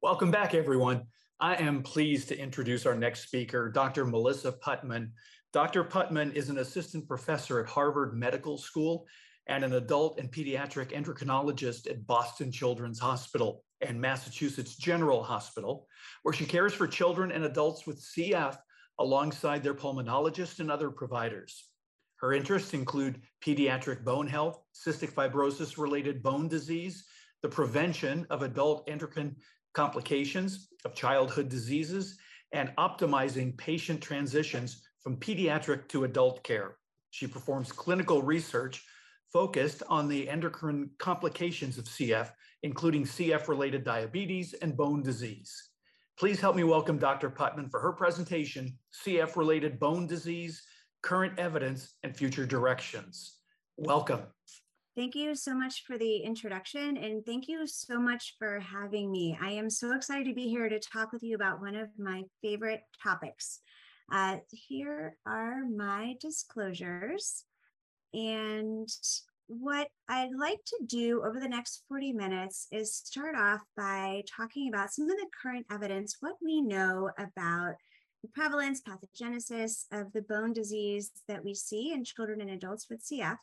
Welcome back, everyone. I am pleased to introduce our next speaker, Dr. Melissa Putman. Dr. Putman is an assistant professor at Harvard Medical School and an adult and pediatric endocrinologist at Boston Children's Hospital and Massachusetts General Hospital, where she cares for children and adults with CF alongside their pulmonologist and other providers. Her interests include pediatric bone health, cystic fibrosis related bone disease, the prevention of adult endocrine complications of childhood diseases, and optimizing patient transitions from pediatric to adult care. She performs clinical research focused on the endocrine complications of CF, including CF related diabetes and bone disease. Please help me welcome Dr. Putman for her presentation CF related bone disease, current evidence, and future directions. Welcome. Thank you so much for the introduction and thank you so much for having me. I am so excited to be here to talk with you about one of my favorite topics. Uh, here are my disclosures. And what I'd like to do over the next 40 minutes is start off by talking about some of the current evidence, what we know about the prevalence, pathogenesis of the bone disease that we see in children and adults with CF.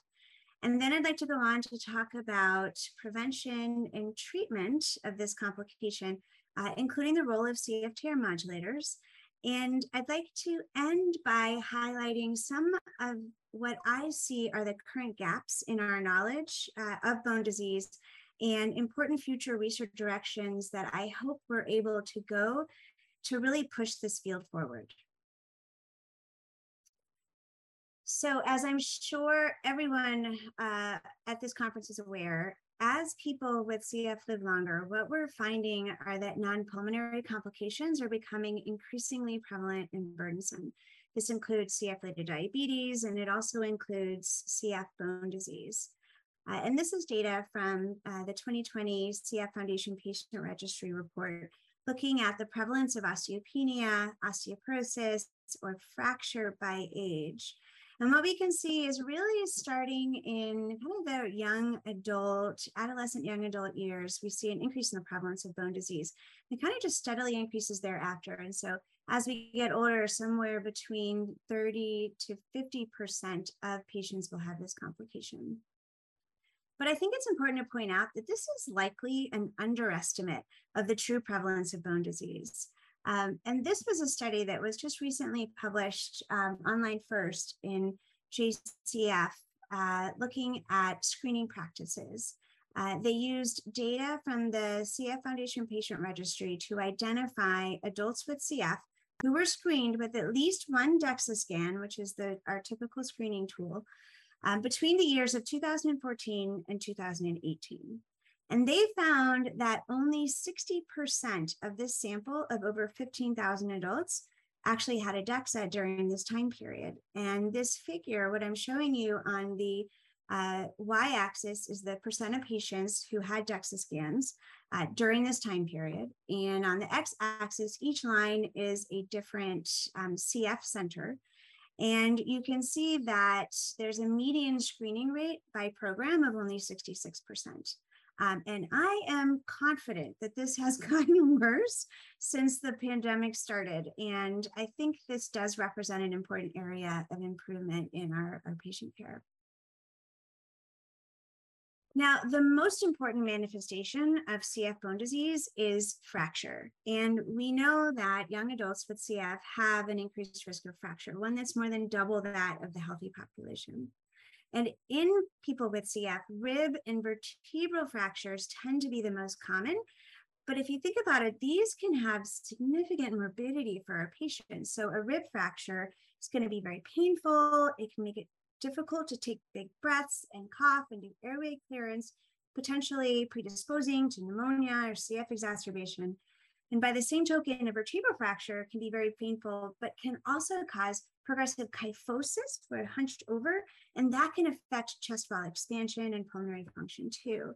And then I'd like to go on to talk about prevention and treatment of this complication, uh, including the role of CFTR modulators. And I'd like to end by highlighting some of what I see are the current gaps in our knowledge uh, of bone disease and important future research directions that I hope we're able to go to really push this field forward. So, as I'm sure everyone uh, at this conference is aware, as people with CF live longer, what we're finding are that non pulmonary complications are becoming increasingly prevalent and burdensome. This includes CF related diabetes and it also includes CF bone disease. Uh, and this is data from uh, the 2020 CF Foundation Patient Registry report looking at the prevalence of osteopenia, osteoporosis, or fracture by age. And what we can see is really starting in kind of the young adult, adolescent young adult years, we see an increase in the prevalence of bone disease. It kind of just steadily increases thereafter. And so as we get older, somewhere between 30 to 50% of patients will have this complication. But I think it's important to point out that this is likely an underestimate of the true prevalence of bone disease. Um, and this was a study that was just recently published um, online first in JCF, uh, looking at screening practices. Uh, they used data from the CF Foundation Patient Registry to identify adults with CF who were screened with at least one DEXA scan, which is the, our typical screening tool, um, between the years of 2014 and 2018. And they found that only 60% of this sample of over 15,000 adults actually had a DEXA during this time period. And this figure, what I'm showing you on the uh, y-axis is the percent of patients who had DEXA scans uh, during this time period. And on the x-axis, each line is a different um, CF center. And you can see that there's a median screening rate by program of only 66%. Um, and I am confident that this has gotten worse since the pandemic started. And I think this does represent an important area of improvement in our, our patient care. Now, the most important manifestation of CF bone disease is fracture. And we know that young adults with CF have an increased risk of fracture, one that's more than double that of the healthy population. And in people with CF, rib and vertebral fractures tend to be the most common. But if you think about it, these can have significant morbidity for our patients. So a rib fracture is going to be very painful. It can make it difficult to take big breaths and cough and do airway clearance, potentially predisposing to pneumonia or CF exacerbation. And by the same token, a vertebral fracture can be very painful, but can also cause progressive kyphosis, where hunched over, and that can affect chest wall expansion and pulmonary function too.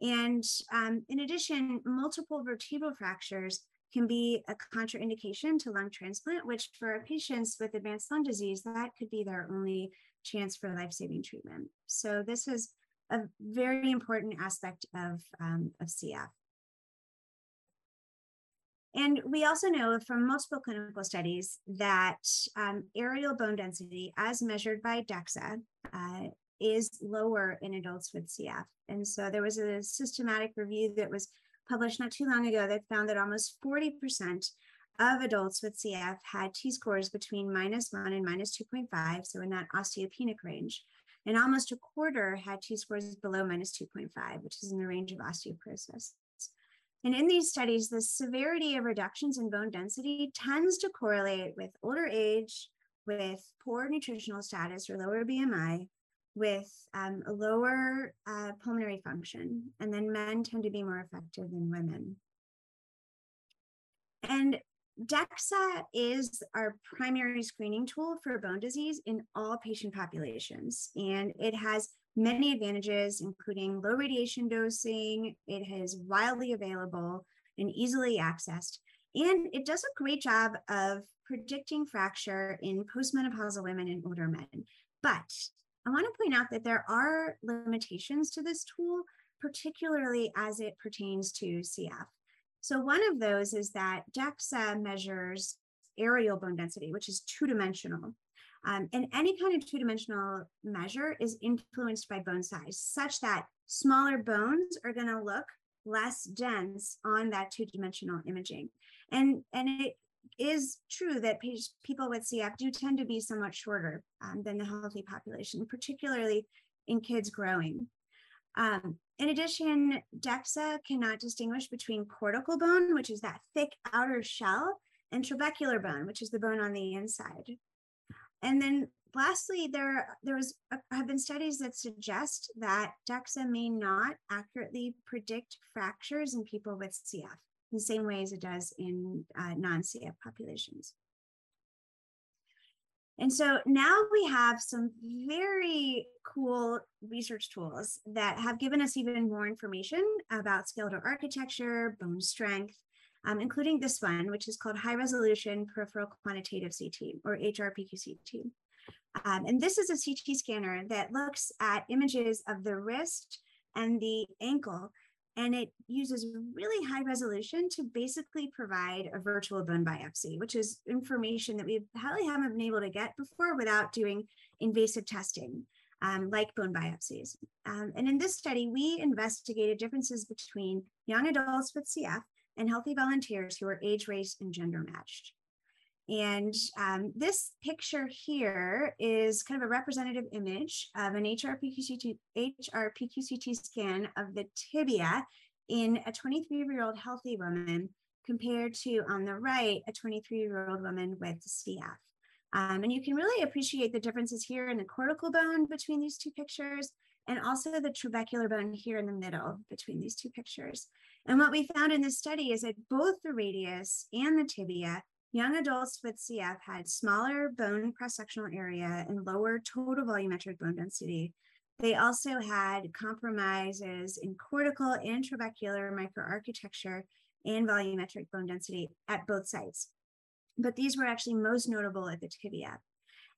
And um, in addition, multiple vertebral fractures can be a contraindication to lung transplant, which for patients with advanced lung disease, that could be their only chance for life-saving treatment. So this is a very important aspect of, um, of CF. And we also know from multiple clinical studies that um, areal bone density, as measured by DEXA, uh, is lower in adults with CF. And so there was a systematic review that was published not too long ago that found that almost 40% of adults with CF had T scores between minus one and minus 2.5, so in that osteopenic range. And almost a quarter had T scores below minus 2.5, which is in the range of osteoporosis. And in these studies, the severity of reductions in bone density tends to correlate with older age, with poor nutritional status or lower BMI, with um, lower uh, pulmonary function. And then men tend to be more effective than women. And DEXA is our primary screening tool for bone disease in all patient populations. And it has many advantages, including low radiation dosing. It is widely available and easily accessed. And it does a great job of predicting fracture in postmenopausal women and older men. But I want to point out that there are limitations to this tool, particularly as it pertains to CF. So one of those is that DEXA measures areal bone density, which is two-dimensional. Um, and any kind of two-dimensional measure is influenced by bone size, such that smaller bones are going to look less dense on that two-dimensional imaging. And, and it is true that people with CF do tend to be somewhat shorter um, than the healthy population, particularly in kids growing. Um, in addition, DEXA cannot distinguish between cortical bone, which is that thick outer shell, and trabecular bone, which is the bone on the inside. And then lastly, there, there was, uh, have been studies that suggest that DEXA may not accurately predict fractures in people with CF in the same way as it does in uh, non-CF populations. And so now we have some very cool research tools that have given us even more information about skeletal architecture, bone strength, um, including this one, which is called High Resolution Peripheral Quantitative CT or HRPQCT. Um, and this is a CT scanner that looks at images of the wrist and the ankle and it uses really high resolution to basically provide a virtual bone biopsy, which is information that we probably haven't been able to get before without doing invasive testing, um, like bone biopsies. Um, and in this study, we investigated differences between young adults with CF and healthy volunteers who are age, race, and gender matched. And um, this picture here is kind of a representative image of an HRPQCT, HRPQCT scan of the tibia in a 23 year old healthy woman compared to on the right, a 23 year old woman with CF. Um, and you can really appreciate the differences here in the cortical bone between these two pictures and also the trabecular bone here in the middle between these two pictures. And what we found in this study is that both the radius and the tibia Young adults with CF had smaller bone cross-sectional area and lower total volumetric bone density. They also had compromises in cortical and trabecular microarchitecture and volumetric bone density at both sites. But these were actually most notable at the tibia.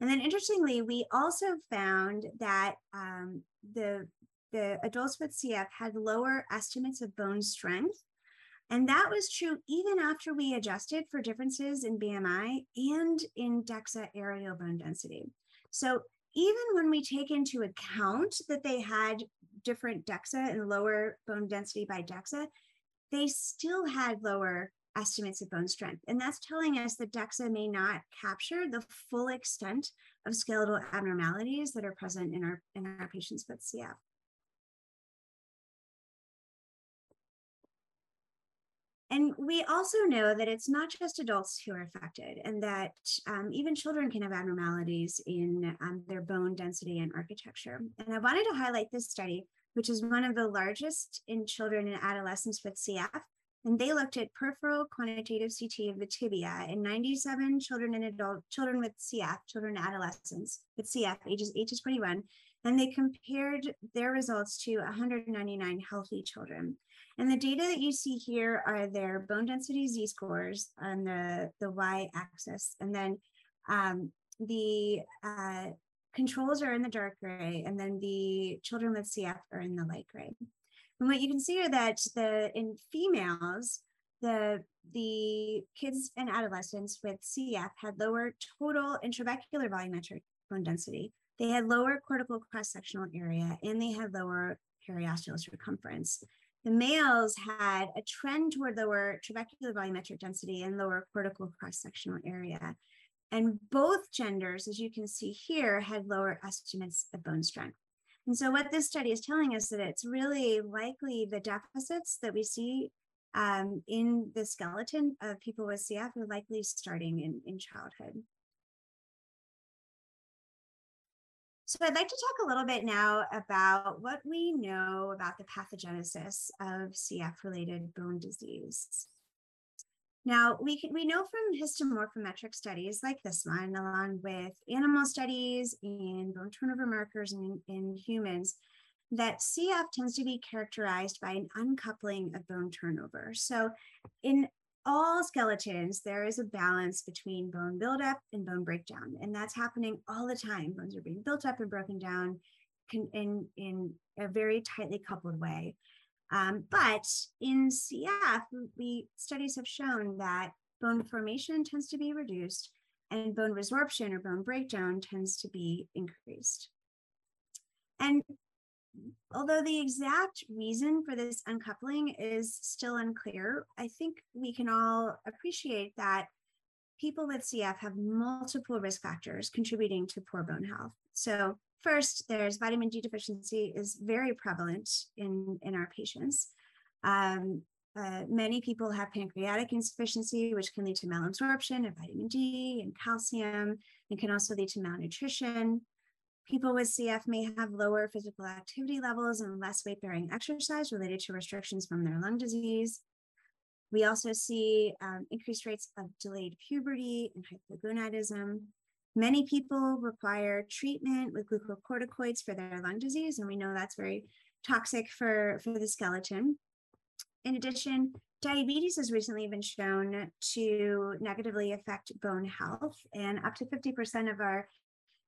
And then interestingly, we also found that um, the, the adults with CF had lower estimates of bone strength and that was true even after we adjusted for differences in BMI and in DEXA areal bone density. So even when we take into account that they had different DEXA and lower bone density by DEXA, they still had lower estimates of bone strength. And that's telling us that DEXA may not capture the full extent of skeletal abnormalities that are present in our, in our patients with CF. And we also know that it's not just adults who are affected, and that um, even children can have abnormalities in um, their bone density and architecture. And I wanted to highlight this study, which is one of the largest in children and adolescents with CF. And they looked at peripheral quantitative CT of the tibia in 97 children and adult children with CF, children and adolescents with CF, ages 8 to 21, and they compared their results to 199 healthy children. And the data that you see here are their bone density Z scores on the, the Y axis. And then um, the uh, controls are in the dark gray, and then the children with CF are in the light gray. And what you can see are that the in females, the the kids and adolescents with CF had lower total intratrabecular volumetric bone density. They had lower cortical cross-sectional area and they had lower periosteal circumference. The males had a trend toward lower trabecular volumetric density and lower cortical cross-sectional area. And both genders, as you can see here, had lower estimates of bone strength. And so what this study is telling us is that it's really likely the deficits that we see um, in the skeleton of people with CF are likely starting in, in childhood. So I'd like to talk a little bit now about what we know about the pathogenesis of CF-related bone disease. Now, we, can, we know from histomorphometric studies like this one, along with animal studies and bone turnover markers in, in humans, that CF tends to be characterized by an uncoupling of bone turnover. So in all skeletons, there is a balance between bone buildup and bone breakdown. And that's happening all the time. Bones are being built up and broken down in, in a very tightly coupled way. Um, but in CF, we studies have shown that bone formation tends to be reduced and bone resorption or bone breakdown tends to be increased. And although the exact reason for this uncoupling is still unclear, I think we can all appreciate that people with CF have multiple risk factors contributing to poor bone health. So First, there's vitamin D deficiency is very prevalent in, in our patients. Um, uh, many people have pancreatic insufficiency, which can lead to malabsorption of vitamin D and calcium, and can also lead to malnutrition. People with CF may have lower physical activity levels and less weight bearing exercise related to restrictions from their lung disease. We also see um, increased rates of delayed puberty and hypogonadism. Many people require treatment with glucocorticoids for their lung disease, and we know that's very toxic for, for the skeleton. In addition, diabetes has recently been shown to negatively affect bone health, and up to 50% of our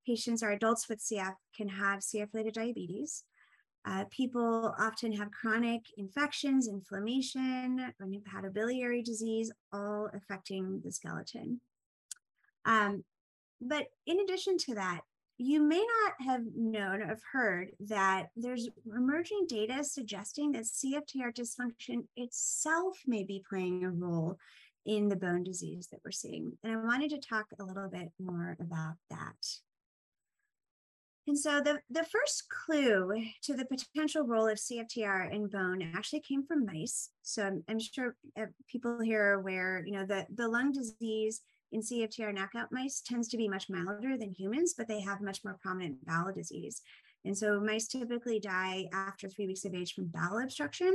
patients or adults with CF can have CF related diabetes. Uh, people often have chronic infections, inflammation, or hepatobiliary disease, all affecting the skeleton. Um, but in addition to that, you may not have known or heard that there's emerging data suggesting that CFTR dysfunction itself may be playing a role in the bone disease that we're seeing. And I wanted to talk a little bit more about that. And so the, the first clue to the potential role of CFTR in bone actually came from mice. So I'm, I'm sure uh, people here are aware, you know, the, the lung disease in CFTR knockout mice tends to be much milder than humans, but they have much more prominent bowel disease. And so mice typically die after three weeks of age from bowel obstruction.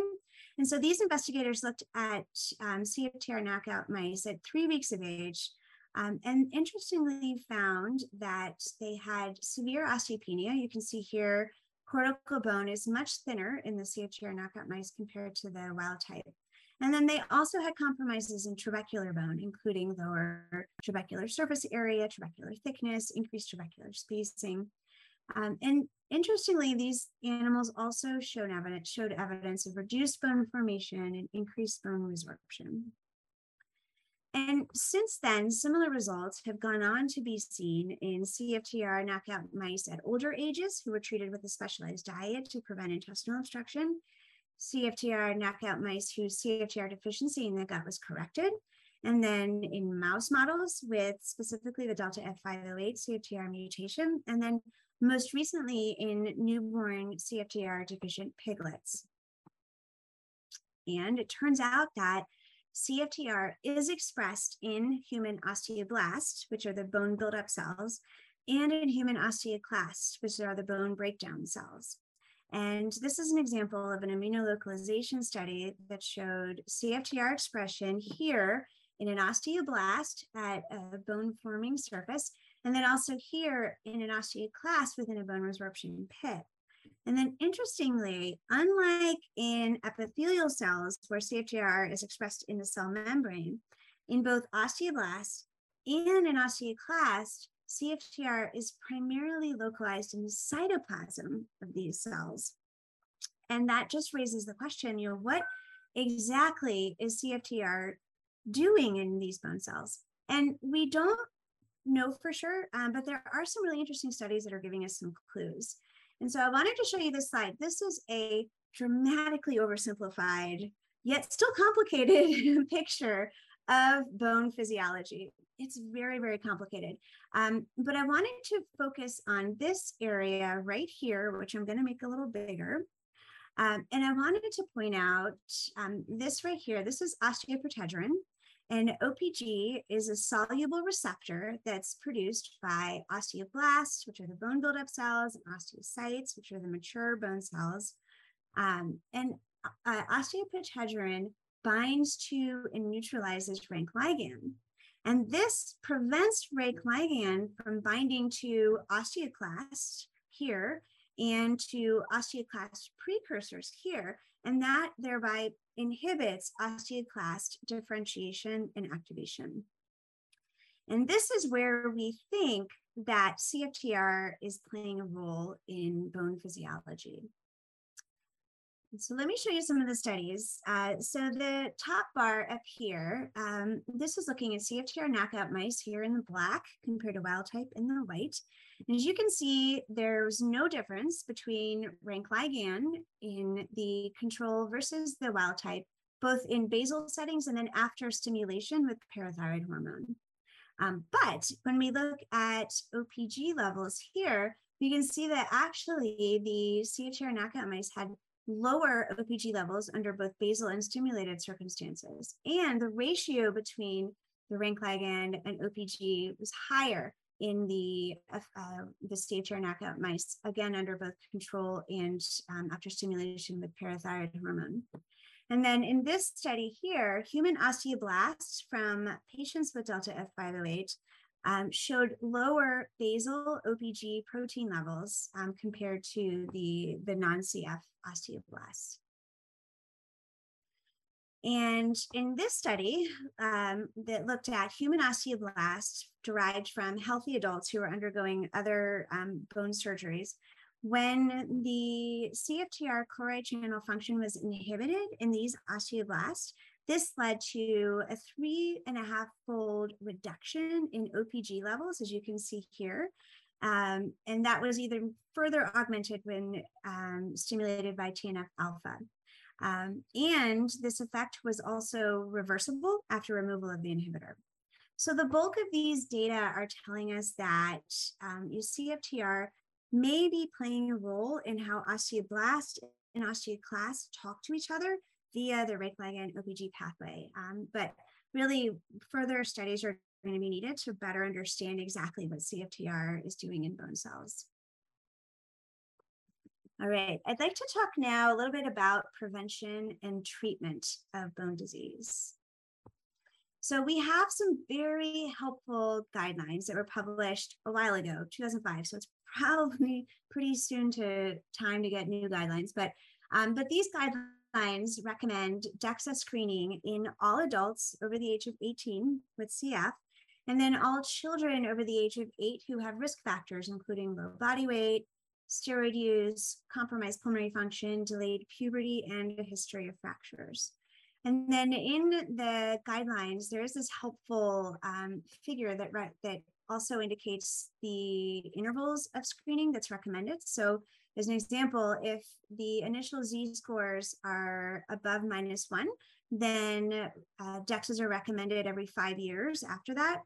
And so these investigators looked at um, CFTR knockout mice at three weeks of age um, and interestingly found that they had severe osteopenia. You can see here, cortical bone is much thinner in the CFTR knockout mice compared to the wild type. And then they also had compromises in trabecular bone, including lower trabecular surface area, trabecular thickness, increased trabecular spacing. Um, and interestingly, these animals also showed evidence, showed evidence of reduced bone formation and increased bone resorption. And since then, similar results have gone on to be seen in CFTR knockout mice at older ages who were treated with a specialized diet to prevent intestinal obstruction CFTR knockout mice whose CFTR deficiency in the gut was corrected. And then in mouse models with specifically the Delta F508 CFTR mutation. And then most recently in newborn CFTR deficient piglets. And it turns out that CFTR is expressed in human osteoblasts, which are the bone buildup cells, and in human osteoclasts, which are the bone breakdown cells. And this is an example of an immunolocalization study that showed CFTR expression here in an osteoblast at a bone forming surface, and then also here in an osteoclast within a bone resorption pit. And then interestingly, unlike in epithelial cells where CFTR is expressed in the cell membrane, in both osteoblasts and in osteoclast, CFTR is primarily localized in the cytoplasm of these cells. And that just raises the question, you know, what exactly is CFTR doing in these bone cells? And we don't know for sure, um, but there are some really interesting studies that are giving us some clues. And so I wanted to show you this slide. This is a dramatically oversimplified, yet still complicated picture of bone physiology. It's very, very complicated. Um, but I wanted to focus on this area right here, which I'm going to make a little bigger. Um, and I wanted to point out um, this right here. This is osteoprotegerin. And OPG is a soluble receptor that's produced by osteoblasts, which are the bone buildup cells, and osteocytes, which are the mature bone cells. Um, and uh, osteoprotegerin binds to and neutralizes rank ligand. And this prevents rank ligand from binding to osteoclast here and to osteoclast precursors here. And that thereby inhibits osteoclast differentiation and activation. And this is where we think that CFTR is playing a role in bone physiology. So let me show you some of the studies. Uh, so the top bar up here, um, this is looking at CFTR knockout mice here in the black compared to wild type in the white. And as you can see, there's no difference between rank ligand in the control versus the wild type, both in basal settings and then after stimulation with parathyroid hormone. Um, but when we look at OPG levels here, we can see that actually the CFTR knockout mice had lower OPG levels under both basal and stimulated circumstances. And the ratio between the rank ligand and OPG was higher in the uh, the CFTR knockout mice, again under both control and um, after stimulation with parathyroid hormone. And then in this study here, human osteoblasts from patients with Delta F508 um, showed lower basal OPG protein levels um, compared to the, the non-CF osteoblasts. And in this study um, that looked at human osteoblasts derived from healthy adults who were undergoing other um, bone surgeries, when the CFTR chloride channel function was inhibited in these osteoblasts, this led to a three and a half fold reduction in OPG levels, as you can see here. Um, and that was either further augmented when um, stimulated by TNF alpha. Um, and this effect was also reversible after removal of the inhibitor. So the bulk of these data are telling us that um, CFTR may be playing a role in how osteoblast and osteoclast talk to each other via the rank and OPG pathway. Um, but really, further studies are going to be needed to better understand exactly what CFTR is doing in bone cells. All right, I'd like to talk now a little bit about prevention and treatment of bone disease. So we have some very helpful guidelines that were published a while ago, 2005. So it's probably pretty soon to time to get new guidelines, but um, but these guidelines recommend DEXA screening in all adults over the age of 18 with CF and then all children over the age of eight who have risk factors, including low body weight, steroid use, compromised pulmonary function, delayed puberty, and a history of fractures. And then in the guidelines, there is this helpful um, figure that, that also indicates the intervals of screening that's recommended. So as an example, if the initial Z scores are above minus one, then uh, DEXAs are recommended every five years after that.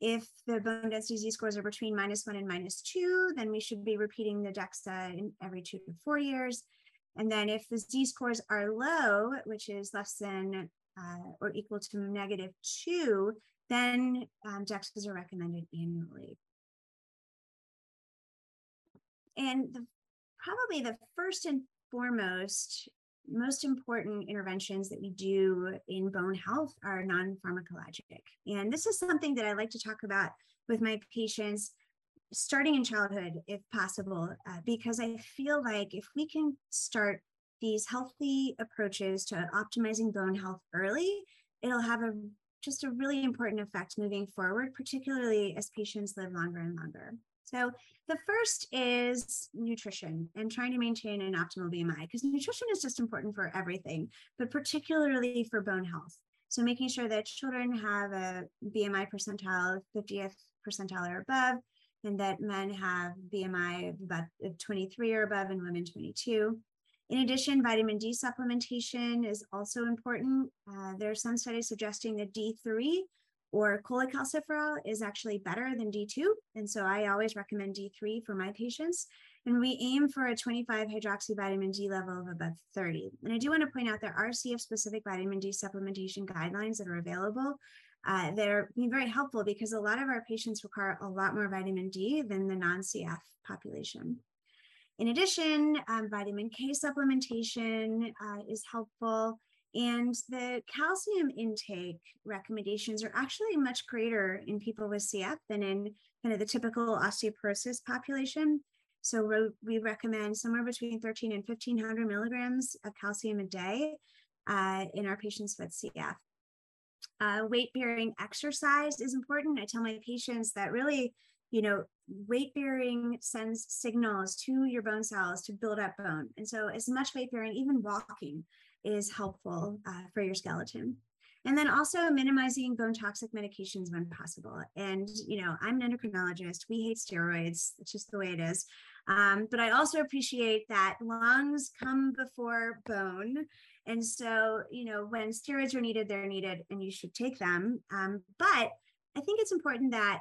If the bone density Z scores are between minus one and minus two, then we should be repeating the DEXA in every two to four years. And then if the Z scores are low, which is less than uh, or equal to negative two, then um, DEXAs are recommended annually. And the, probably the first and foremost most important interventions that we do in bone health are non pharmacologic. And this is something that I like to talk about with my patients starting in childhood, if possible, uh, because I feel like if we can start these healthy approaches to optimizing bone health early, it'll have a just a really important effect moving forward, particularly as patients live longer and longer. So the first is nutrition and trying to maintain an optimal BMI because nutrition is just important for everything, but particularly for bone health. So making sure that children have a BMI percentile 50th percentile or above, and that men have BMI of about 23 or above and women 22. In addition, vitamin D supplementation is also important. Uh, there are some studies suggesting that D3 or cholecalciferol is actually better than D2. And so I always recommend D3 for my patients. And we aim for a 25 hydroxy vitamin D level of above 30. And I do want to point out there are CF specific vitamin D supplementation guidelines that are available uh, that are very helpful because a lot of our patients require a lot more vitamin D than the non CF population. In addition, um, vitamin K supplementation uh, is helpful. And the calcium intake recommendations are actually much greater in people with CF than in kind of the typical osteoporosis population. So we recommend somewhere between 13 and 1500 milligrams of calcium a day uh, in our patients with CF. Uh, weight bearing exercise is important. I tell my patients that really, you know, weight bearing sends signals to your bone cells to build up bone. And so, as much weight bearing, even walking, is helpful uh, for your skeleton. And then also minimizing bone toxic medications when possible. And, you know, I'm an endocrinologist. We hate steroids. It's just the way it is. Um, but I also appreciate that lungs come before bone. And so, you know, when steroids are needed, they're needed and you should take them. Um, but I think it's important that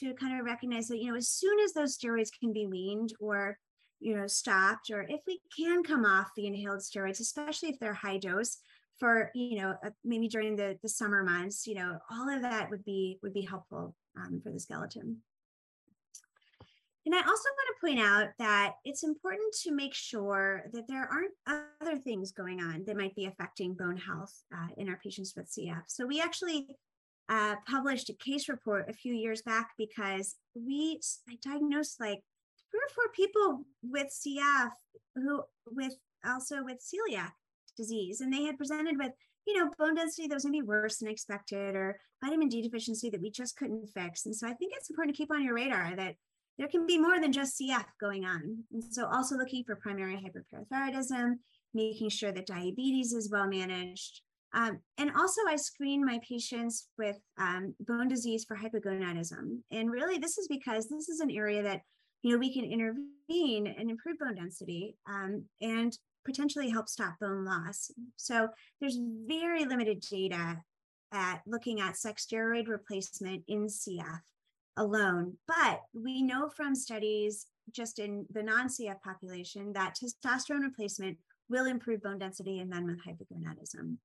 to kind of recognize that, you know, as soon as those steroids can be weaned or you know stopped or if we can come off the inhaled steroids especially if they're high dose for you know uh, maybe during the the summer months you know all of that would be would be helpful um, for the skeleton and I also want to point out that it's important to make sure that there aren't other things going on that might be affecting bone health uh, in our patients with CF. So we actually uh, published a case report a few years back because we I diagnosed like three or four people with CF who with also with celiac disease, and they had presented with you know bone density that was to be worse than expected, or vitamin D deficiency that we just couldn't fix. And so I think it's important to keep on your radar that there can be more than just CF going on. And so also looking for primary hyperparathyroidism, making sure that diabetes is well managed. Um, and also, I screen my patients with um, bone disease for hypogonadism. And really, this is because this is an area that you know, we can intervene and improve bone density um, and potentially help stop bone loss. So there's very limited data at looking at sex steroid replacement in CF alone, but we know from studies just in the non-CF population that testosterone replacement will improve bone density in men with hypogonadism.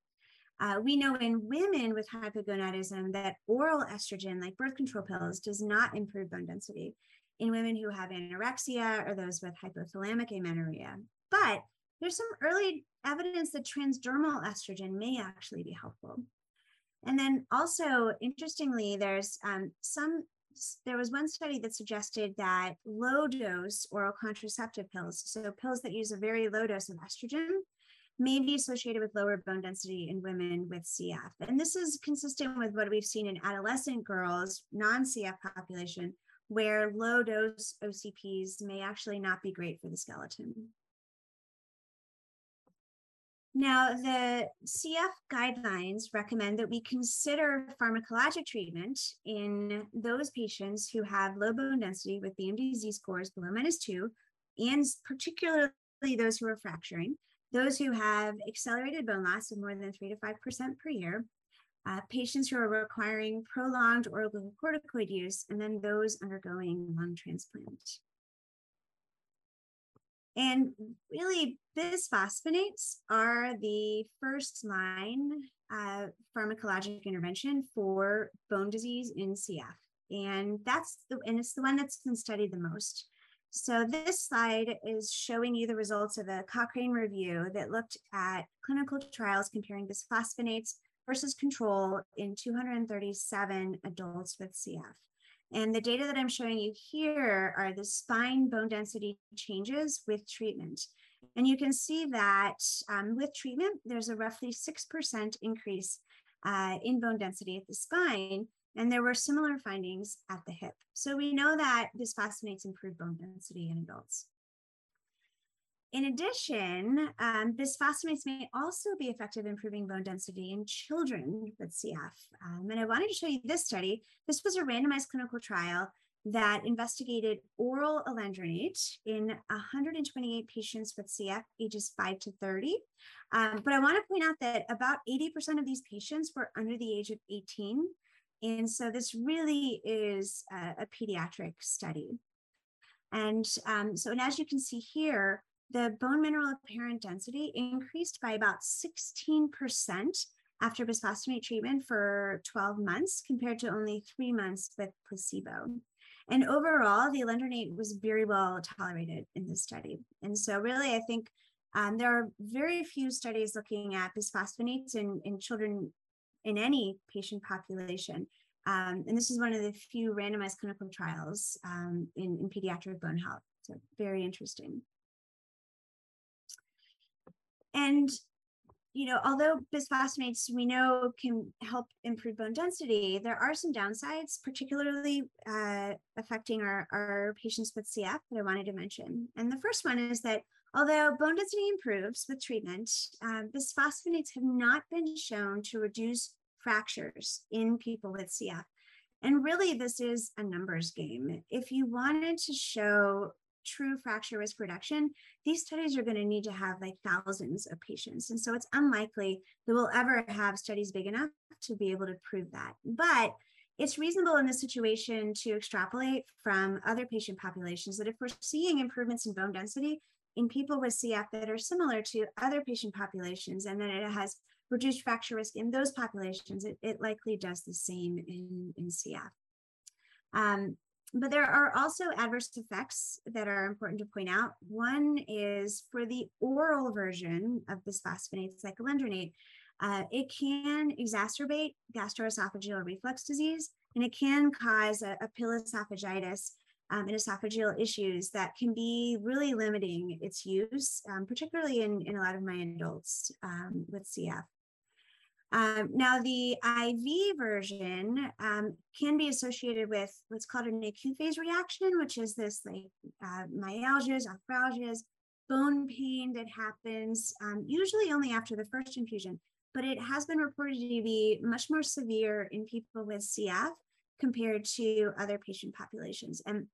Uh, we know in women with hypogonadism that oral estrogen, like birth control pills, does not improve bone density in women who have anorexia or those with hypothalamic amenorrhea. But there's some early evidence that transdermal estrogen may actually be helpful. And then also, interestingly, there's um, some, there was one study that suggested that low dose oral contraceptive pills, so pills that use a very low dose of estrogen, may be associated with lower bone density in women with CF. And this is consistent with what we've seen in adolescent girls, non CF population, where low dose OCPs may actually not be great for the skeleton. Now, the CF guidelines recommend that we consider pharmacologic treatment in those patients who have low bone density with BMDZ scores below minus two, and particularly those who are fracturing, those who have accelerated bone loss of more than 3 to 5% per year, uh, patients who are requiring prolonged oral glucocorticoid use, and then those undergoing lung transplant. And really, bisphosphonates are the first line uh, pharmacologic intervention for bone disease in CF. And that's the, and it's the one that's been studied the most. So this slide is showing you the results of a Cochrane review that looked at clinical trials comparing bisphosphonates versus control in 237 adults with CF. And the data that I'm showing you here are the spine bone density changes with treatment. And you can see that um, with treatment, there's a roughly 6% increase uh, in bone density at the spine. And there were similar findings at the hip. So we know that bisphosphonates improve bone density in adults. In addition, um, bisphosphonates may also be effective in improving bone density in children with CF. Um, and I wanted to show you this study. This was a randomized clinical trial that investigated oral alendronate in 128 patients with CF ages 5 to 30. Um, but I want to point out that about 80% of these patients were under the age of 18. And so this really is a, a pediatric study. And um, so, and as you can see here, the bone mineral apparent density increased by about 16% after bisphosphonate treatment for 12 months compared to only three months with placebo. And overall, the alendronate was very well tolerated in this study. And so, really, I think um, there are very few studies looking at bisphosphonates in, in children in any patient population. Um, and this is one of the few randomized clinical trials um, in, in pediatric bone health. So, very interesting. And you know, although bisphosphonates we know can help improve bone density, there are some downsides, particularly uh, affecting our, our patients with CF that I wanted to mention. And the first one is that although bone density improves with treatment, uh, bisphosphonates have not been shown to reduce fractures in people with CF. And really, this is a numbers game. If you wanted to show true fracture risk reduction, these studies are going to need to have like thousands of patients. And so it's unlikely that we'll ever have studies big enough to be able to prove that. But it's reasonable in this situation to extrapolate from other patient populations that if we're seeing improvements in bone density in people with CF that are similar to other patient populations, and then it has reduced fracture risk in those populations, it, it likely does the same in, in CF. Um, but there are also adverse effects that are important to point out. One is for the oral version of bisphosphonates like alendronate, uh, it can exacerbate gastroesophageal reflux disease and it can cause a, a esophagitis um, and esophageal issues that can be really limiting its use, um, particularly in, in a lot of my adults um, with CF. Um, now, the IV version um, can be associated with what's called an acute phase reaction, which is this like uh, myalgias, arthralgias, bone pain that happens um, usually only after the first infusion, but it has been reported to be much more severe in people with CF compared to other patient populations. And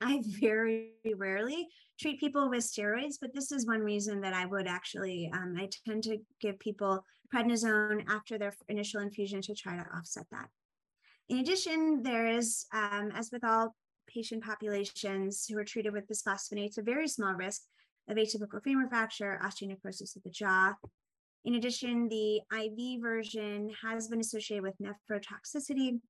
I very rarely treat people with steroids, but this is one reason that I would actually, um, I tend to give people prednisone after their initial infusion to try to offset that. In addition, there is, um, as with all patient populations who are treated with bisphosphonates, a very small risk of atypical femur fracture, osteonecrosis of the jaw. In addition, the IV version has been associated with nephrotoxicity.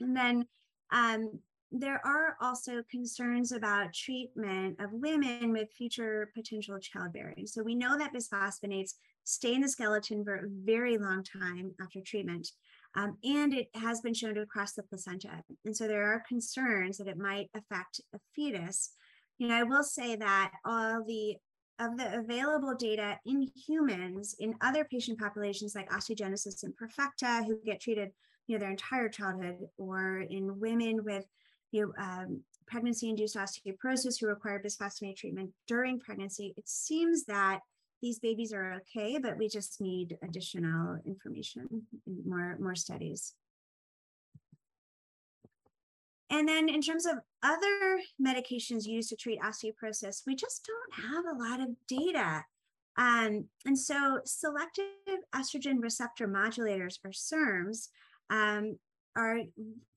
And then um, there are also concerns about treatment of women with future potential childbearing. So we know that bisphosphonates stay in the skeleton for a very long time after treatment. Um, and it has been shown to cross the placenta. And so there are concerns that it might affect a fetus. You know, I will say that all the of the available data in humans in other patient populations like osteogenesis imperfecta who get treated you know their entire childhood or in women with you know, um, pregnancy-induced osteoporosis who require bisphosphonate treatment during pregnancy, it seems that these babies are okay, but we just need additional information, more, more studies. And then in terms of other medications used to treat osteoporosis, we just don't have a lot of data. Um, and so selective estrogen receptor modulators or SERMs um, are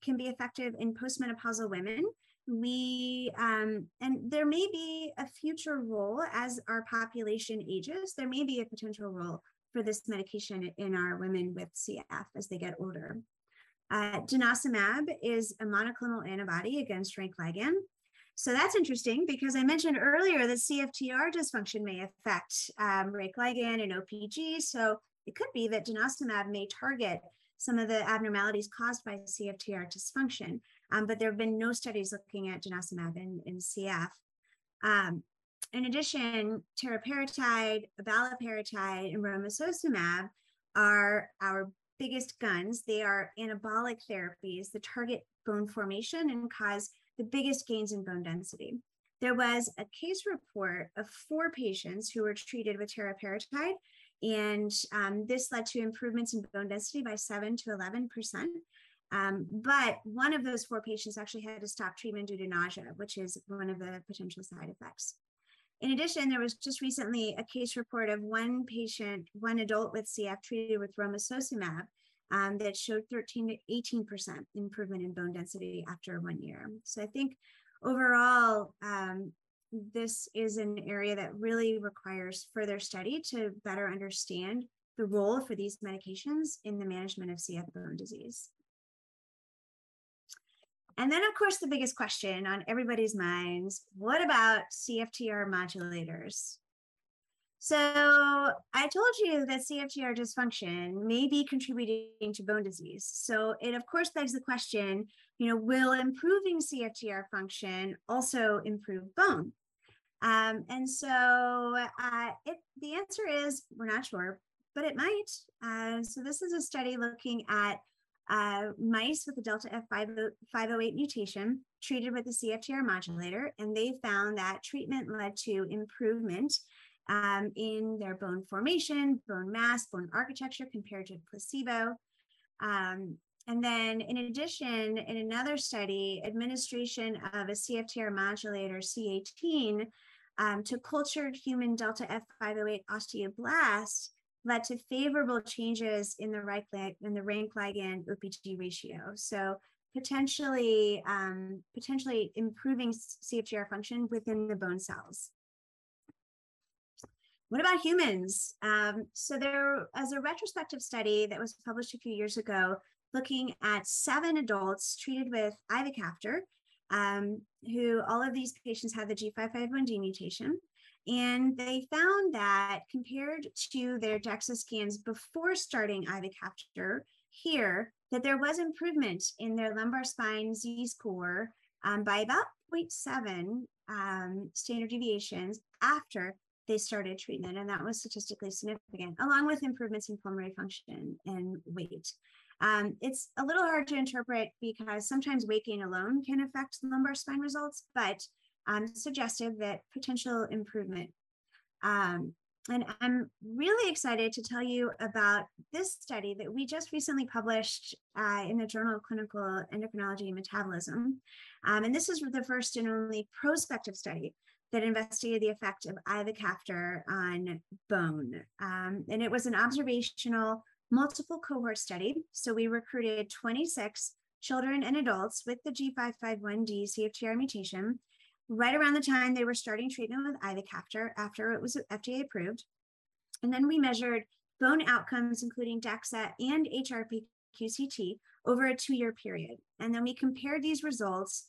can be effective in postmenopausal women. We um, and there may be a future role as our population ages. There may be a potential role for this medication in our women with CF as they get older. Uh, denosumab is a monoclonal antibody against rank ligand. So that's interesting because I mentioned earlier that CFTR dysfunction may affect um, rank ligand and OPG. So it could be that denosumab may target some of the abnormalities caused by CFTR dysfunction, um, but there have been no studies looking at denosumab in, in CF. Um, in addition, teriparatide, abaloparatide, and romosozumab are our biggest guns. They are anabolic therapies that target bone formation and cause the biggest gains in bone density. There was a case report of four patients who were treated with teriparatide, and um, this led to improvements in bone density by 7 to 11%. Um, but one of those four patients actually had to stop treatment due to nausea, which is one of the potential side effects. In addition, there was just recently a case report of one patient, one adult with CF treated with romosozumab um, that showed 13 to 18% improvement in bone density after one year. So I think overall, um, this is an area that really requires further study to better understand the role for these medications in the management of CF bone disease. And then, of course, the biggest question on everybody's minds what about CFTR modulators? So, I told you that CFTR dysfunction may be contributing to bone disease. So, it of course begs the question you know, will improving CFTR function also improve bone? Um, and so, uh, it, the answer is we're not sure, but it might. Uh, so, this is a study looking at uh, mice with a delta F508 mutation treated with a CFTR modulator, and they found that treatment led to improvement um, in their bone formation, bone mass, bone architecture compared to placebo. Um, and then, in addition, in another study, administration of a CFTR modulator, C18, um, to cultured human delta F508 osteoblasts led to favorable changes in the rank, in the rank ligand OPG ratio. So potentially, um, potentially improving CFTR function within the bone cells. What about humans? Um, so there was a retrospective study that was published a few years ago looking at seven adults treated with ivacaftor, um, who all of these patients had the G551D mutation. And they found that compared to their DEXA scans before starting ivacaftor here, that there was improvement in their lumbar spine Z-score um, by about 0.7 um, standard deviations after they started treatment. And that was statistically significant, along with improvements in pulmonary function and weight. Um, it's a little hard to interpret because sometimes gain alone can affect lumbar spine results, but um, suggestive that potential improvement. Um, and I'm really excited to tell you about this study that we just recently published uh, in the Journal of Clinical Endocrinology and Metabolism. Um, and this is the first and only prospective study that investigated the effect of ivacaftor on bone. Um, and it was an observational multiple cohort study. So we recruited 26 children and adults with the G551D CFTR mutation right around the time they were starting treatment with ivacaftor after it was FDA approved. And then we measured bone outcomes, including DEXA and HRP QCT over a two-year period. And then we compared these results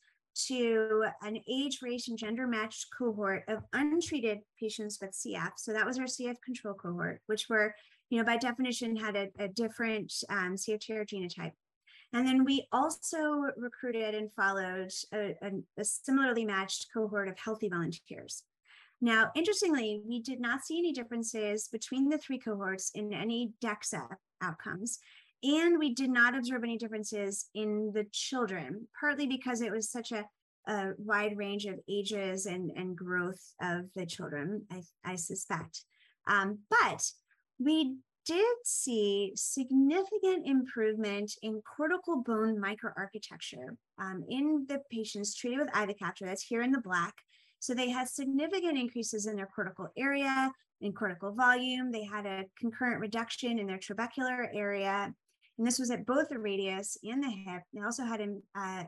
to an age, race, and gender matched cohort of untreated patients with CF. So that was our CF control cohort, which were, you know, by definition had a, a different um, CFTR genotype. And then we also recruited and followed a, a, a similarly matched cohort of healthy volunteers. Now, interestingly, we did not see any differences between the three cohorts in any DEXA outcomes. And we did not observe any differences in the children, partly because it was such a, a wide range of ages and, and growth of the children, I, I suspect. Um, but we did see significant improvement in cortical bone microarchitecture um, in the patients treated with ivacaftor. That's here in the black. So they had significant increases in their cortical area, in cortical volume. They had a concurrent reduction in their trabecular area. And this was at both the radius and the hip. They also had uh,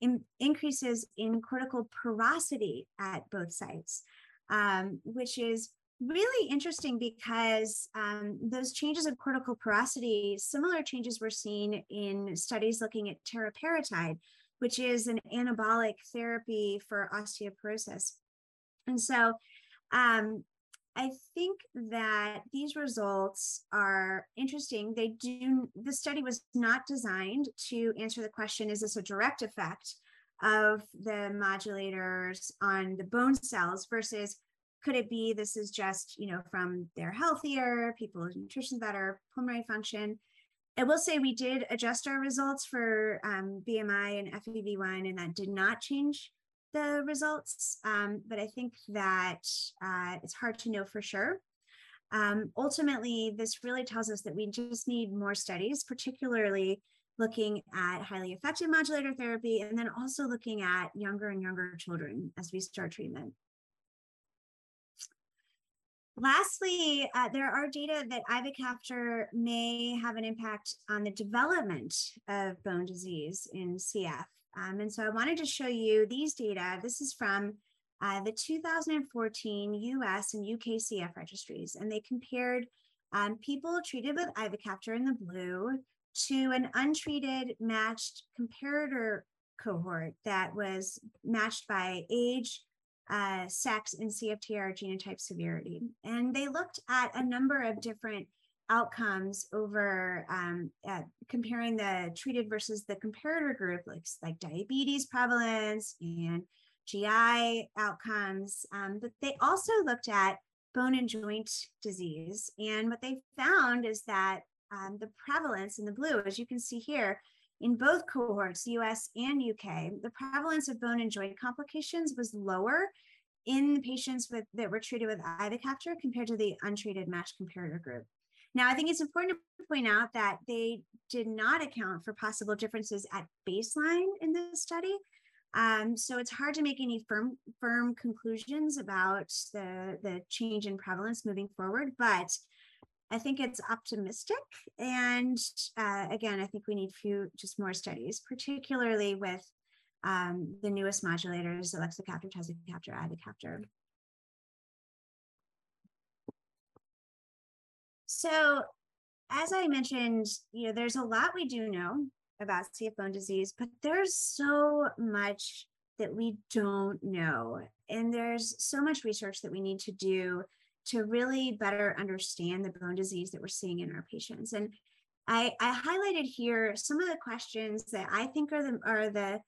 in, increases in cortical porosity at both sites, um, which is really interesting because um, those changes in cortical porosity, similar changes were seen in studies looking at teriparatide, which is an anabolic therapy for osteoporosis. And so um, I think that these results are interesting. They do, the study was not designed to answer the question is this a direct effect of the modulators on the bone cells versus could it be this is just, you know, from they're healthier, people's nutrition better, pulmonary function? I will say we did adjust our results for um, BMI and FEV1, and that did not change the results. Um, but I think that uh, it's hard to know for sure. Um, ultimately, this really tells us that we just need more studies, particularly looking at highly effective modulator therapy, and then also looking at younger and younger children as we start treatment. Lastly, uh, there are data that ivacaftor may have an impact on the development of bone disease in CF. Um, and so I wanted to show you these data. This is from uh, the 2014 US and UK CF registries, and they compared um, people treated with ivacaftor in the blue to an untreated matched comparator cohort that was matched by age, uh, sex, and CFTR genotype severity. And they looked at a number of different outcomes over um, comparing the treated versus the comparator group, like, like diabetes prevalence and GI outcomes. Um, but they also looked at bone and joint disease. And what they found is that um, the prevalence in the blue, as you can see here, in both cohorts, US and UK, the prevalence of bone and joint complications was lower in the patients with that were treated with ivacaftor compared to the untreated matched comparator group. Now, I think it's important to point out that they did not account for possible differences at baseline in this study. Um, so it's hard to make any firm firm conclusions about the, the change in prevalence moving forward, but I think it's optimistic. And uh, again, I think we need few just more studies, particularly with um, the newest modulators, elexacaftor, tezacaftor, ivacaftor. So as I mentioned, you know, there's a lot we do know about CF bone disease, but there's so much that we don't know. And there's so much research that we need to do to really better understand the bone disease that we're seeing in our patients. And I, I highlighted here some of the questions that I think are the are the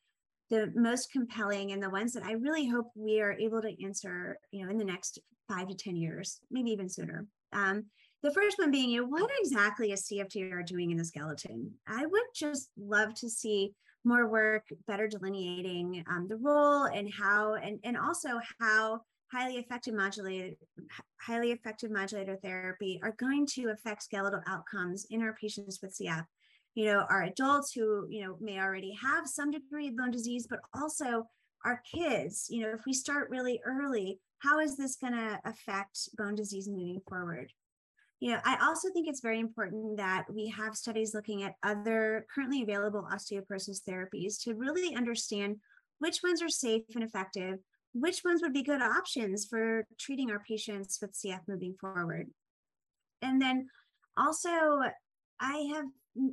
the most compelling and the ones that I really hope we are able to answer, you know, in the next five to 10 years, maybe even sooner. Um, the first one being, you know, what exactly is CFTR doing in the skeleton? I would just love to see more work better delineating um, the role and how, and, and also how highly effective modulated highly effective modulator therapy are going to affect skeletal outcomes in our patients with CF. You know, our adults who, you know, may already have some degree of bone disease, but also our kids, you know, if we start really early, how is this going to affect bone disease moving forward? You know, I also think it's very important that we have studies looking at other currently available osteoporosis therapies to really understand which ones are safe and effective, which ones would be good options for treating our patients with CF moving forward. And then also, I have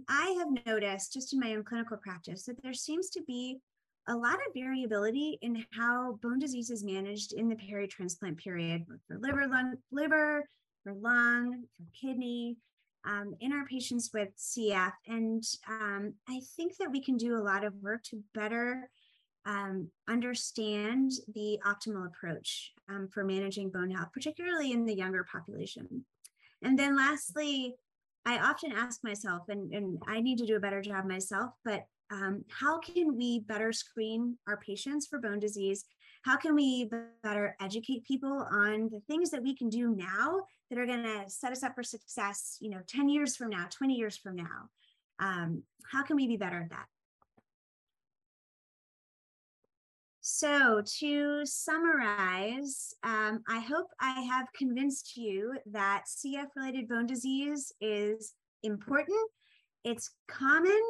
I have noticed just in my own clinical practice that there seems to be a lot of variability in how bone disease is managed in the peri-transplant period for liver, lung, liver, for lung, for kidney, um, in our patients with CF. And um, I think that we can do a lot of work to better um, understand the optimal approach um, for managing bone health, particularly in the younger population. And then lastly, I often ask myself, and, and I need to do a better job myself, but um, how can we better screen our patients for bone disease? How can we better educate people on the things that we can do now that are going to set us up for success, you know, 10 years from now, 20 years from now? Um, how can we be better at that? So, to summarize, um, I hope I have convinced you that CF related bone disease is important, it's common,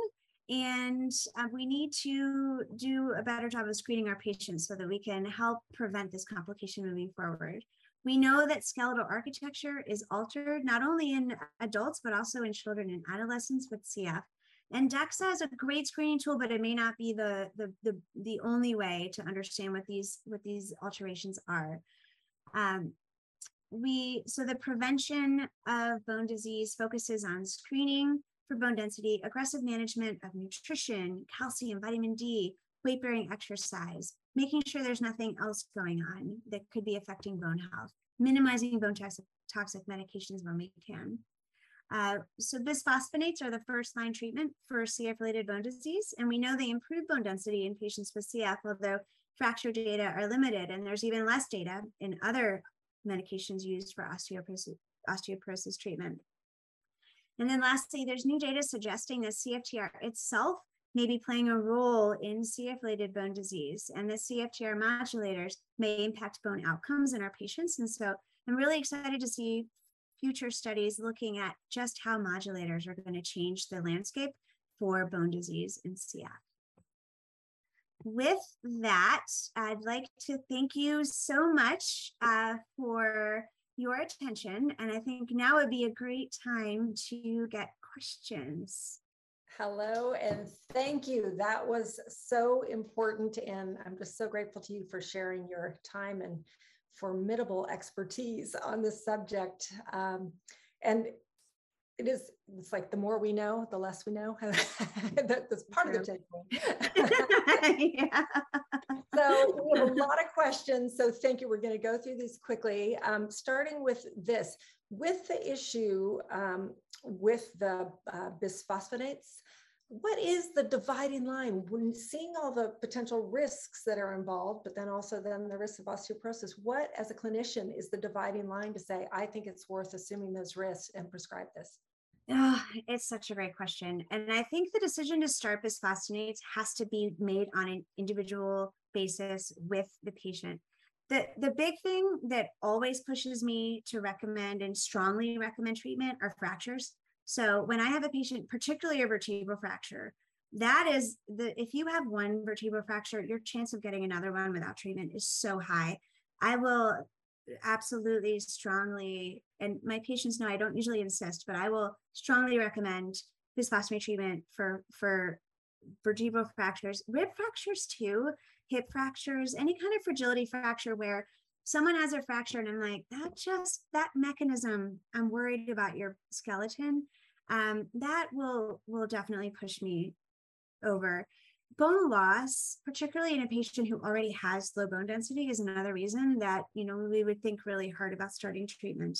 and uh, we need to do a better job of screening our patients so that we can help prevent this complication moving forward. We know that skeletal architecture is altered not only in adults, but also in children and adolescents with CF. And DEXA is a great screening tool, but it may not be the, the, the, the only way to understand what these, what these alterations are. Um, we, so the prevention of bone disease focuses on screening for bone density, aggressive management of nutrition, calcium, vitamin D, weight bearing exercise, making sure there's nothing else going on that could be affecting bone health, minimizing bone toxic, toxic medications when we can. Uh, so bisphosphonates are the first line treatment for CF related bone disease. And we know they improve bone density in patients with CF, although fracture data are limited. And there's even less data in other medications used for osteoporosis, osteoporosis treatment. And then lastly, there's new data suggesting that CFTR itself may be playing a role in CF-related bone disease, and the CFTR modulators may impact bone outcomes in our patients. And so I'm really excited to see future studies looking at just how modulators are going to change the landscape for bone disease in CF. With that, I'd like to thank you so much uh, for your attention. And I think now would be a great time to get questions. Hello and thank you. That was so important. And I'm just so grateful to you for sharing your time and formidable expertise on this subject. Um, and it is, it's like the more we know, the less we know. that, that's part True. of the takeaway. yeah. So we have a lot of questions. So thank you. We're going to go through these quickly, um, starting with this. With the issue um, with the uh, bisphosphonates, what is the dividing line when seeing all the potential risks that are involved but then also then the risk of osteoporosis what as a clinician is the dividing line to say i think it's worth assuming those risks and prescribe this Oh, it's such a great question. And I think the decision to start bisphosphonates has to be made on an individual basis with the patient. The, the big thing that always pushes me to recommend and strongly recommend treatment are fractures. So when I have a patient, particularly a vertebral fracture, that is the if you have one vertebral fracture, your chance of getting another one without treatment is so high. I will absolutely strongly, and my patients know I don't usually insist, but I will strongly recommend bisphosphonate treatment for for vertebral fractures, rib fractures too, hip fractures, any kind of fragility fracture where someone has a fracture and I'm like, that just that mechanism, I'm worried about your skeleton. Um, that will will definitely push me over. Bone loss, particularly in a patient who already has low bone density, is another reason that you know we would think really hard about starting treatment.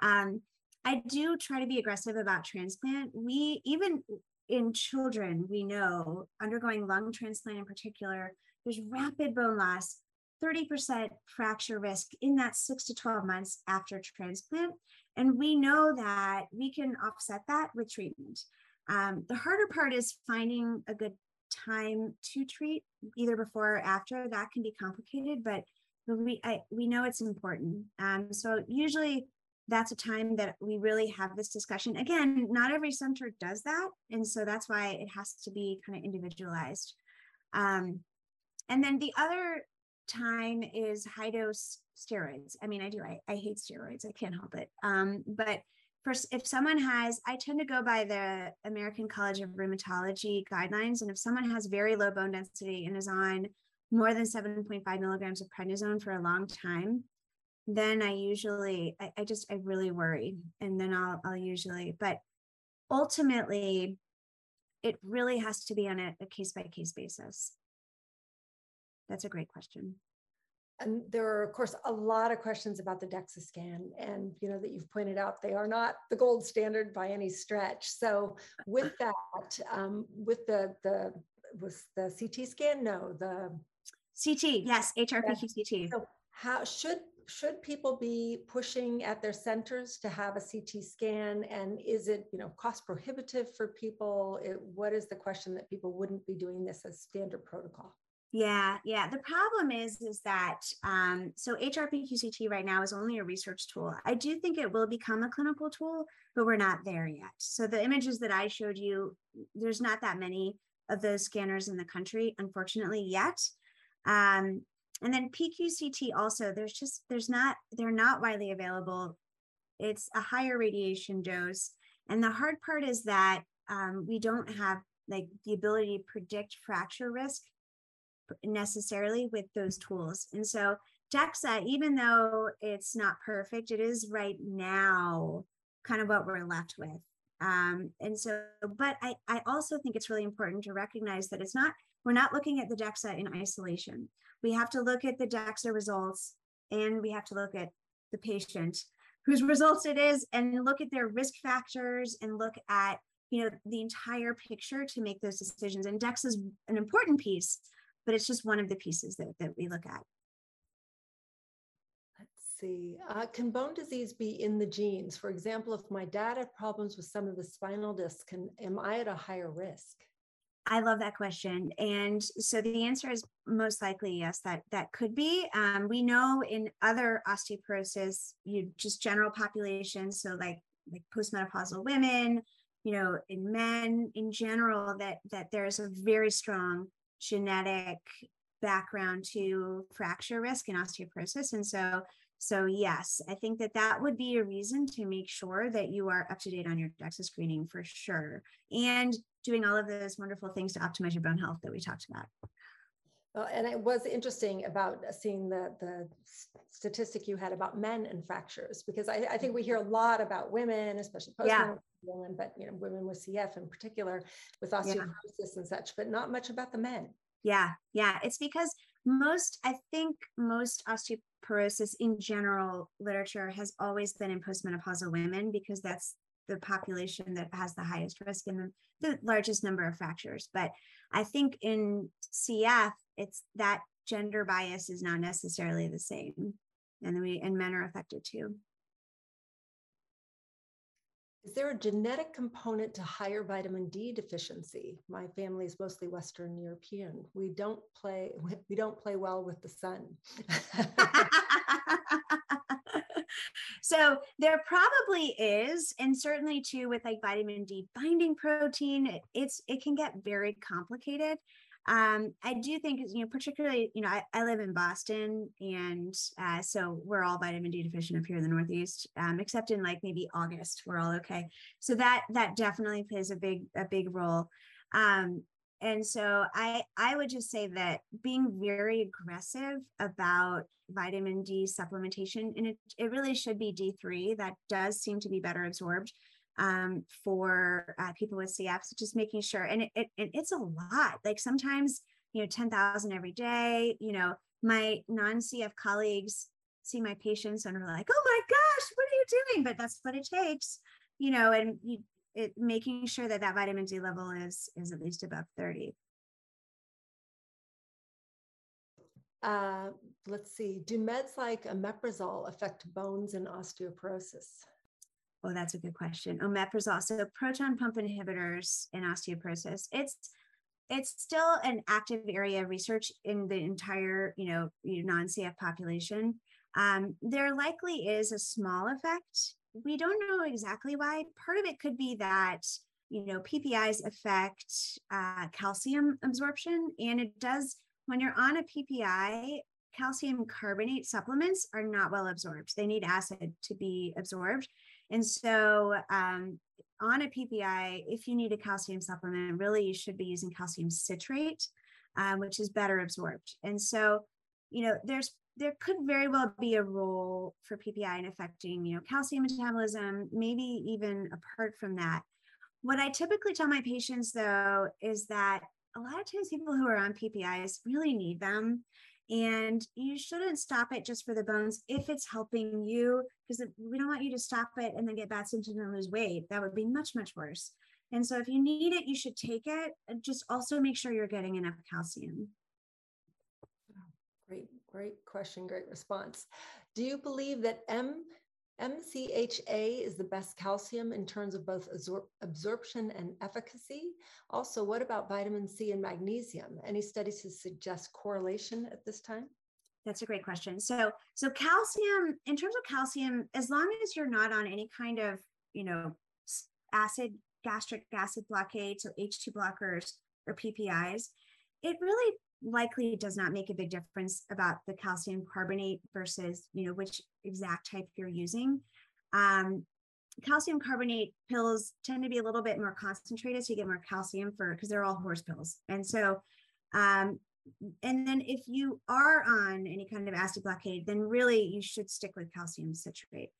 Um, I do try to be aggressive about transplant. We even in children, we know undergoing lung transplant in particular, there's rapid bone loss 30% fracture risk in that six to 12 months after transplant. And we know that we can offset that with treatment. Um, the harder part is finding a good time to treat, either before or after. That can be complicated, but we I, we know it's important. Um, so usually that's a time that we really have this discussion. Again, not every center does that, and so that's why it has to be kind of individualized. Um, and then the other time is high dose steroids. I mean, I do, I, I hate steroids. I can't help it. Um, but if someone has, I tend to go by the American College of Rheumatology guidelines. And if someone has very low bone density and is on more than 7.5 milligrams of prednisone for a long time, then I usually, I, I just, I really worry. And then I'll, I'll usually, but ultimately, it really has to be on a case by case basis. That's a great question. And there are, of course, a lot of questions about the DEXA scan, and you know that you've pointed out they are not the gold standard by any stretch. So, with that, um, with the the was the CT scan? No, the CT. Yes, HRPQ CT. So, how should should people be pushing at their centers to have a CT scan? And is it you know cost prohibitive for people? It, what is the question that people wouldn't be doing this as standard protocol? Yeah, yeah. The problem is, is that um, so HRPQCT right now is only a research tool. I do think it will become a clinical tool, but we're not there yet. So the images that I showed you, there's not that many of those scanners in the country, unfortunately, yet. Um, and then PQCT also, there's just there's not they're not widely available. It's a higher radiation dose, and the hard part is that um, we don't have like the ability to predict fracture risk necessarily with those tools. And so DEXA, even though it's not perfect, it is right now kind of what we're left with. Um, and so, but I, I also think it's really important to recognize that it's not, we're not looking at the DEXA in isolation. We have to look at the DEXA results and we have to look at the patient. whose results it is and look at their risk factors and look at you know the entire picture to make those decisions and dex is an important piece but it's just one of the pieces that, that we look at let's see uh, can bone disease be in the genes for example if my dad had problems with some of the spinal discs can am i at a higher risk I love that question. And so the answer is most likely yes, that that could be. Um, we know in other osteoporosis, you just general populations, so like like postmenopausal women, you know, in men in general, that that there's a very strong genetic background to fracture risk and osteoporosis. And so so yes, I think that that would be a reason to make sure that you are up to date on your DEXA screening for sure. And doing all of those wonderful things to optimize your bone health that we talked about. Well, and it was interesting about seeing the, the statistic you had about men and fractures, because I, I think we hear a lot about women, especially post yeah. Women, but you know, women with CF in particular, with osteoporosis yeah. and such, but not much about the men. Yeah, yeah. It's because most, I think most osteoporosis in general literature has always been in postmenopausal women because that's the population that has the highest risk and the, the largest number of fractures. But I think in CF, it's that gender bias is not necessarily the same. And we and men are affected too. Is there a genetic component to higher vitamin D deficiency? My family is mostly Western European. We don't play we don't play well with the sun. so there probably is, and certainly too with like vitamin D binding protein, it's it can get very complicated. Um, I do think, you know, particularly, you know, I, I live in Boston, and uh, so we're all vitamin D deficient up here in the Northeast, um, except in like maybe August, we're all okay. So that that definitely plays a big a big role. Um, and so I I would just say that being very aggressive about vitamin D supplementation, and it, it really should be D3. That does seem to be better absorbed um, for uh, people with CF. So just making sure, and it, it, it's a lot. Like sometimes, you know, 10,000 every day, you know, my non-CF colleagues see my patients and are like, oh my gosh, what are you doing? But that's what it takes, you know, and you, it, making sure that that vitamin D level is, is at least above 30. Uh, let's see, do meds like omeprazole affect bones and osteoporosis? Oh, that's a good question. Omeprazole, so proton pump inhibitors in osteoporosis. It's it's still an active area of research in the entire, you know, non-CF population. Um, there likely is a small effect. We don't know exactly why. Part of it could be that you know PPIs affect uh, calcium absorption, and it does when you're on a PPI. Calcium carbonate supplements are not well absorbed. They need acid to be absorbed. And so, um, on a PPI, if you need a calcium supplement, really you should be using calcium citrate, um, which is better absorbed. And so, you know, there's there could very well be a role for PPI in affecting, you know, calcium metabolism, maybe even apart from that. What I typically tell my patients though is that a lot of times people who are on PPIs really need them. And you shouldn't stop it just for the bones if it's helping you, because we don't want you to stop it and then get bad symptoms and lose weight. That would be much, much worse. And so if you need it, you should take it. And Just also make sure you're getting enough calcium. Great, great question, great response. Do you believe that M MCHA is the best calcium in terms of both absor absorption and efficacy. Also, what about vitamin C and magnesium? Any studies to suggest correlation at this time? That's a great question. So, so calcium, in terms of calcium, as long as you're not on any kind of, you know, acid, gastric acid blockade, or H2 blockers or PPIs, it really likely does not make a big difference about the calcium carbonate versus you know which exact type you're using. Um, calcium carbonate pills tend to be a little bit more concentrated so you get more calcium for because they're all horse pills. And so um, and then if you are on any kind of acid blockade then really you should stick with calcium citrate.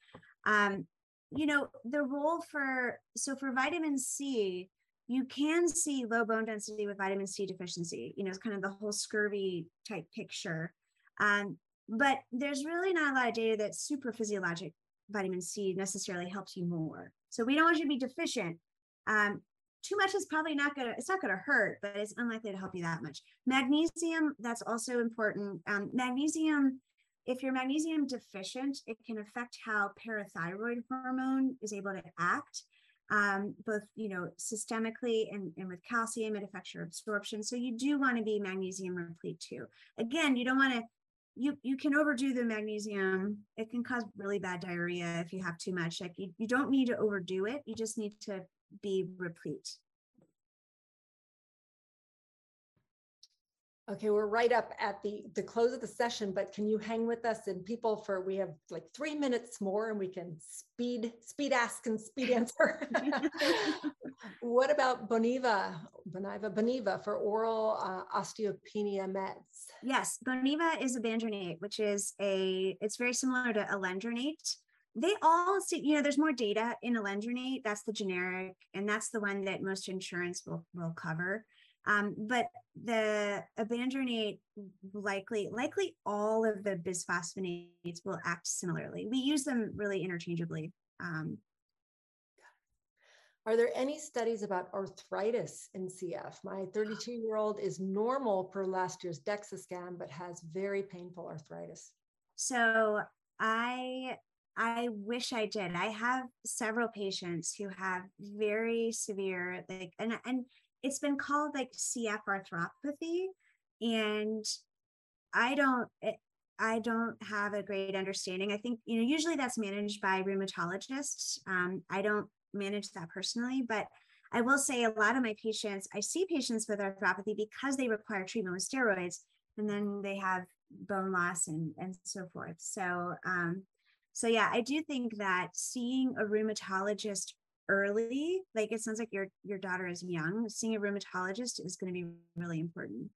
Um, you know the role for so for vitamin c you can see low bone density with vitamin C deficiency. You know, it's kind of the whole scurvy type picture. Um, but there's really not a lot of data that super physiologic vitamin C necessarily helps you more. So we don't want you to be deficient. Um, too much is probably not gonna, it's not gonna hurt, but it's unlikely to help you that much. Magnesium, that's also important. Um, magnesium, if you're magnesium deficient, it can affect how parathyroid hormone is able to act um, both you know systemically and, and with calcium it affects your absorption. So you do want to be magnesium replete too. Again you don't want to you you can overdo the magnesium. It can cause really bad diarrhea if you have too much. Like you, you don't need to overdo it. You just need to be replete Okay, we're right up at the the close of the session, but can you hang with us and people for we have like three minutes more and we can speed speed ask and speed answer. what about Boniva, Boniva, Boniva for oral uh, osteopenia meds? Yes, Boniva is a ibandronate, which is a it's very similar to alendronate. They all see, you know, there's more data in alendronate. That's the generic, and that's the one that most insurance will will cover. Um, but the ibandronate likely, likely all of the bisphosphonates will act similarly. We use them really interchangeably. Um, are there any studies about arthritis in CF? My 32 year old is normal per last year's DEXA scan, but has very painful arthritis. So I I wish I did. I have several patients who have very severe like and and it's been called like CF arthropathy. And I don't, it, eh, I don't have a great understanding. I think, you know, usually that's managed by rheumatologists. Um, I don't manage that personally, but I will say a lot of my patients, I see patients with arthropathy because they require treatment with steroids and then they have bone loss and, and so forth. So, um, so yeah, I do think that seeing a rheumatologist early like it sounds like your your daughter is young seeing a rheumatologist is going to be really important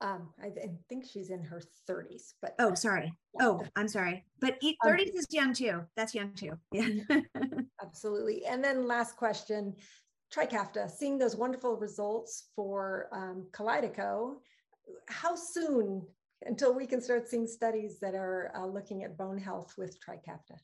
um, I, I, think she's in her 30s, but oh, sorry. Oh, I'm sorry. But 30s um, is young too. That's young too. Yeah. absolutely. And then last question, Trikafta, seeing those wonderful results for um, Kalydeco, how soon until we can start seeing studies that are uh, looking at bone health with Trikafta?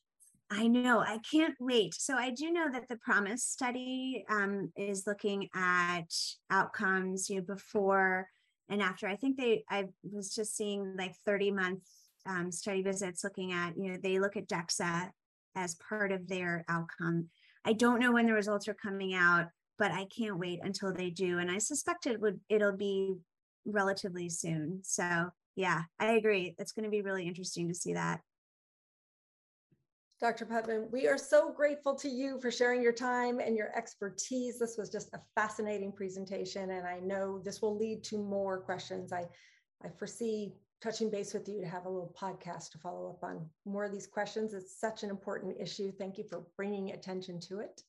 I know. I can't wait. So I do know that the Promise study um, is looking at outcomes, you know, before and after. I think they. I was just seeing like thirty month um, study visits looking at, you know, they look at DEXA as part of their outcome. I don't know when the results are coming out, but I can't wait until they do. And I suspect it would. It'll be relatively soon. So yeah, I agree. It's going to be really interesting to see that. Dr. Putman, we are so grateful to you for sharing your time and your expertise. This was just a fascinating presentation, and I know this will lead to more questions. I, I foresee touching base with you to have a little podcast to follow up on more of these questions. It's such an important issue. Thank you for bringing attention to it.